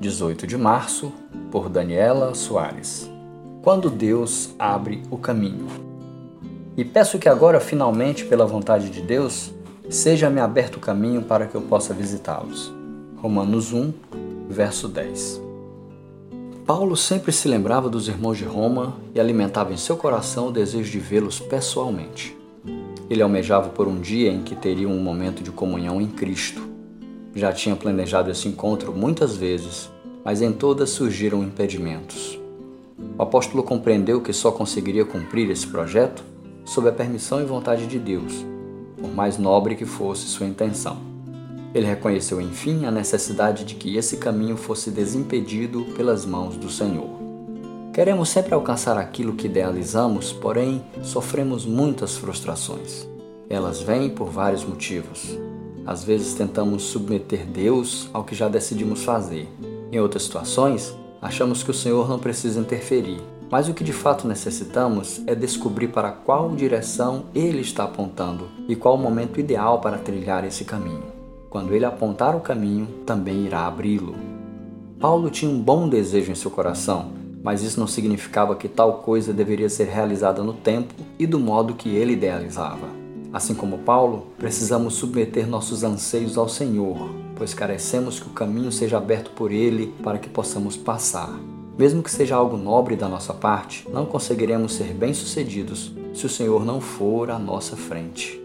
18 de março, por Daniela Soares. Quando Deus abre o caminho. E peço que agora, finalmente, pela vontade de Deus, seja-me aberto o caminho para que eu possa visitá-los. Romanos 1, verso 10. Paulo sempre se lembrava dos irmãos de Roma e alimentava em seu coração o desejo de vê-los pessoalmente. Ele almejava por um dia em que teriam um momento de comunhão em Cristo. Já tinha planejado esse encontro muitas vezes, mas em todas surgiram impedimentos. O apóstolo compreendeu que só conseguiria cumprir esse projeto sob a permissão e vontade de Deus, por mais nobre que fosse sua intenção. Ele reconheceu, enfim, a necessidade de que esse caminho fosse desimpedido pelas mãos do Senhor. Queremos sempre alcançar aquilo que idealizamos, porém sofremos muitas frustrações. Elas vêm por vários motivos. Às vezes tentamos submeter Deus ao que já decidimos fazer. Em outras situações, achamos que o Senhor não precisa interferir, mas o que de fato necessitamos é descobrir para qual direção Ele está apontando e qual o momento ideal para trilhar esse caminho. Quando Ele apontar o caminho, também irá abri-lo. Paulo tinha um bom desejo em seu coração, mas isso não significava que tal coisa deveria ser realizada no tempo e do modo que ele idealizava. Assim como Paulo, precisamos submeter nossos anseios ao Senhor, pois carecemos que o caminho seja aberto por Ele para que possamos passar. Mesmo que seja algo nobre da nossa parte, não conseguiremos ser bem-sucedidos se o Senhor não for à nossa frente.